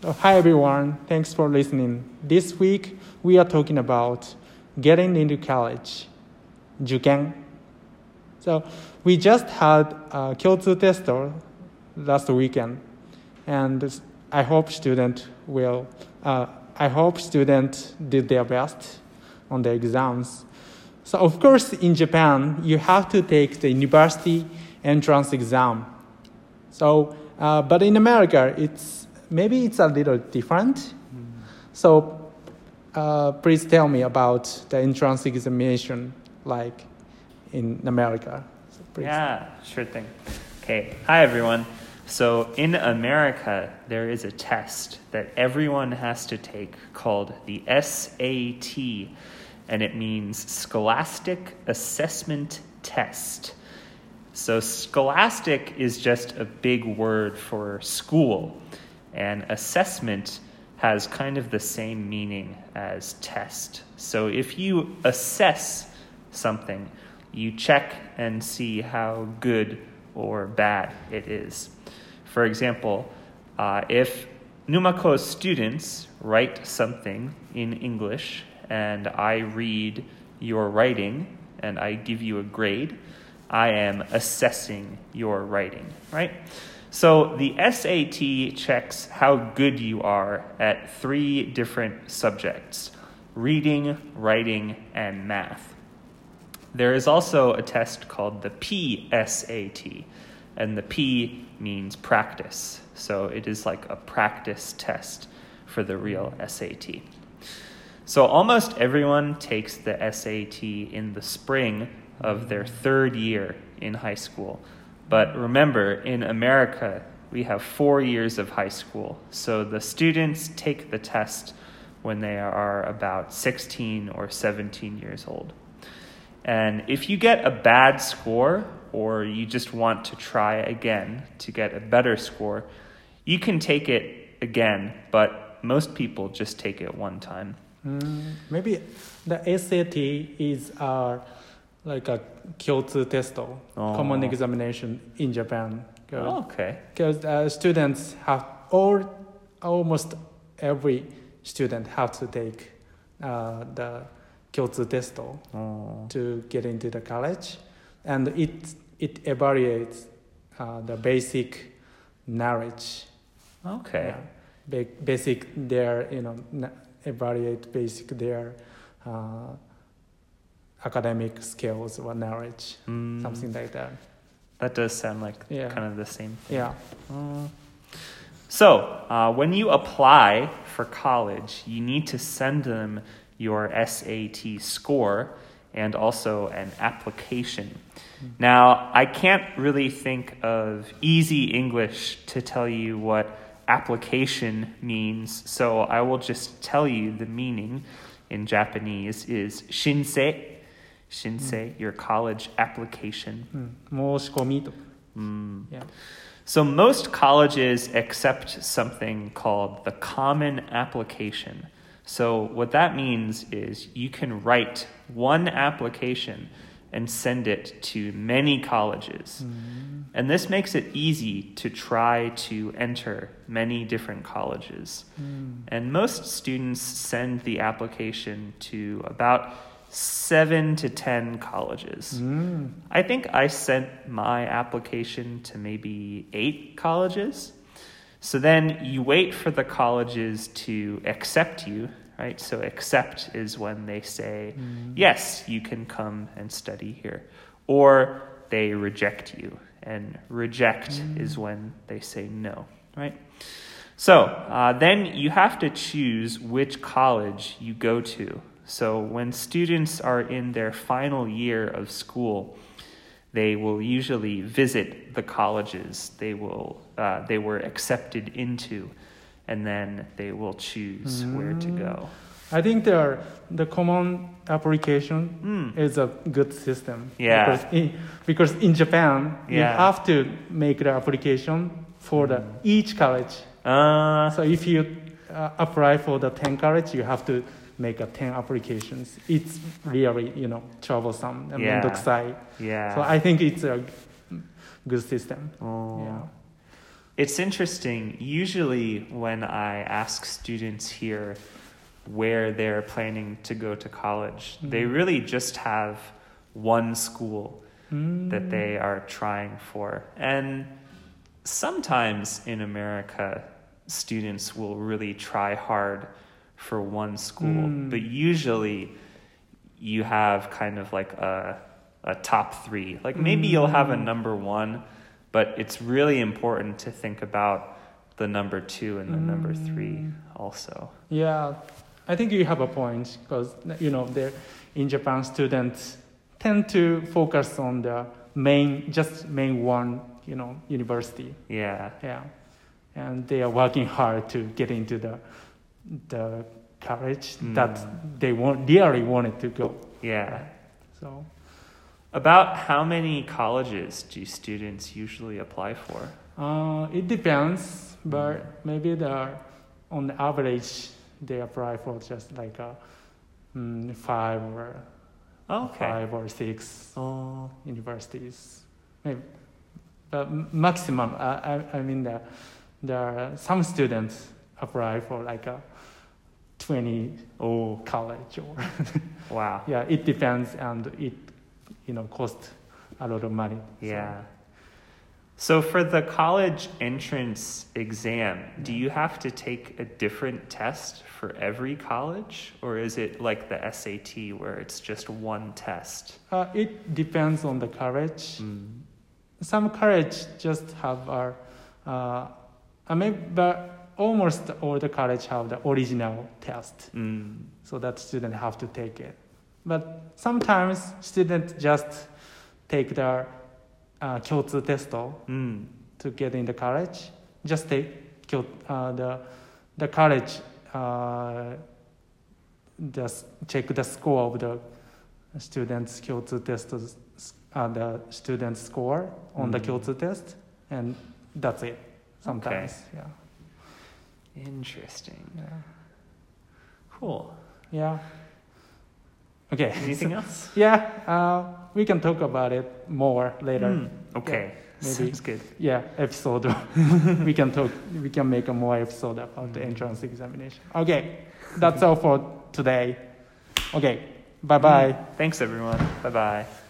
Uh, Hi everyone, thanks for listening. This week we are talking about getting into college, 受験. So we just had a Kyotsu tester last weekend, and I hope student will. Uh, I hope students did their best on the exams. So of course in Japan you have to take the university entrance exam. So, uh, but in America it's maybe it's a little different. So, uh, please tell me about the entrance examination like in America. So. Yeah, sure thing. Okay, hi everyone. So, in America, there is a test that everyone has to take called the SAT, and it means Scholastic Assessment Test. So, scholastic is just a big word for school, and assessment has kind of the same meaning as test. So, if you assess something, you check and see how good or bad it is. For example, uh, if Numako students write something in English and I read your writing and I give you a grade, I am assessing your writing, right? So the SAT checks how good you are at three different subjects reading, writing, and math. There is also a test called the PSAT, and the P means practice. So it is like a practice test for the real SAT. So almost everyone takes the SAT in the spring of their third year in high school. But remember, in America, we have four years of high school. So the students take the test when they are about 16 or 17 years old. And if you get a bad score, or you just want to try again to get a better score, you can take it again, but most people just take it one time. Mm, maybe the SAT is uh, like a Kyotsu test, Oh. common examination in Japan. Oh, okay. Because uh, students have all, almost every student have to take uh, the Kyotsu test Oh. to get into the college, and it it evaluates uh, the basic knowledge. Okay. Yeah. Ba- basic their you know evaluate basic their uh, academic skills or knowledge, Mm, something like that. That does sound like Yeah. kind of the same thing. Yeah. Mm. So, uh, when you apply for college, you need to send them your SAT score and also an application. Now, I can't really think of easy English to tell you what application means, so I will just tell you the meaning in Japanese is shinsei Shinsei, your college application. うん申し込みとか。 Mm. Yeah. So most colleges accept something called the common application. So what that means is you can write one application and send it to many colleges. And this makes it easy to try to enter many different colleges. And most students send the application to about 7 to 10 colleges. Mm. I think I sent my application to maybe eight colleges. So then you wait for the colleges to accept you, right? So accept is when they say, yes, you can come and study here. Or they reject you. And reject is when they say no, right? So uh, then you have to choose which college you go to. So when students are in their final year of school, they will usually visit the colleges they will uh, they were accepted into, and then they will choose where to go. I think there the common application Mm. is a good system. Yeah. Because in, because in Japan yeah. you have to make the application for the each college. Uh, So if you uh, apply for the 10 college, you have to make a 10 applications. It's really, you know, troublesome and yeah. mendokusai. Yeah. So I think it's a good system. Oh. Yeah. It's interesting. Usually when I ask students here where they're planning to go to college, mm. they really just have one school mm. that they are trying for. And sometimes in America, students will really try hard for one school, Mm. but usually you have kind of like a, a top three. Like maybe you'll have a Mm. number one, but it's really important to think about the number two and the number three Mm. also. Yeah, I think you have a point because you know there in Japan students tend to focus on the main just main one you know university. Yeah. Yeah, and they are working hard to get into the the college that Mm. they want really wanted to go. Yeah. So About how many colleges do students usually apply for? uh, it depends, but maybe the on the average they apply for just like a mm, five or Okay. five or six Oh, universities. Maybe, but maximum. I, I, I mean, the, there are some students apply for like a twenty oh, college or wow. yeah. It depends, and it you know cost a lot of money. So, Yeah. So for the college entrance exam, do you have to take a different test for every college or is it like the SAT where it's just one test? Uh, it depends on the college. Mm. Some college just have a, uh, I mean, but almost all the college have the original test. Mm. so that student have to take it. But sometimes students just take the uh, 共通 test Mm. to get in the college. Just take 共 uh, the the college uh, just check the score of the students 共通 test uh, the student score on the Mm. 共通 test and that's it sometimes yeah Interesting. yeah Cool. yeah okay Anything else? Yeah, uh, we can talk about it more later. Mm. Okay. maybe. Sounds good. Yeah, episode. we can talk. We can make a more episode about the Mm. entrance examination. Okay, that's all for today. Okay, bye bye. Thanks everyone. Bye bye.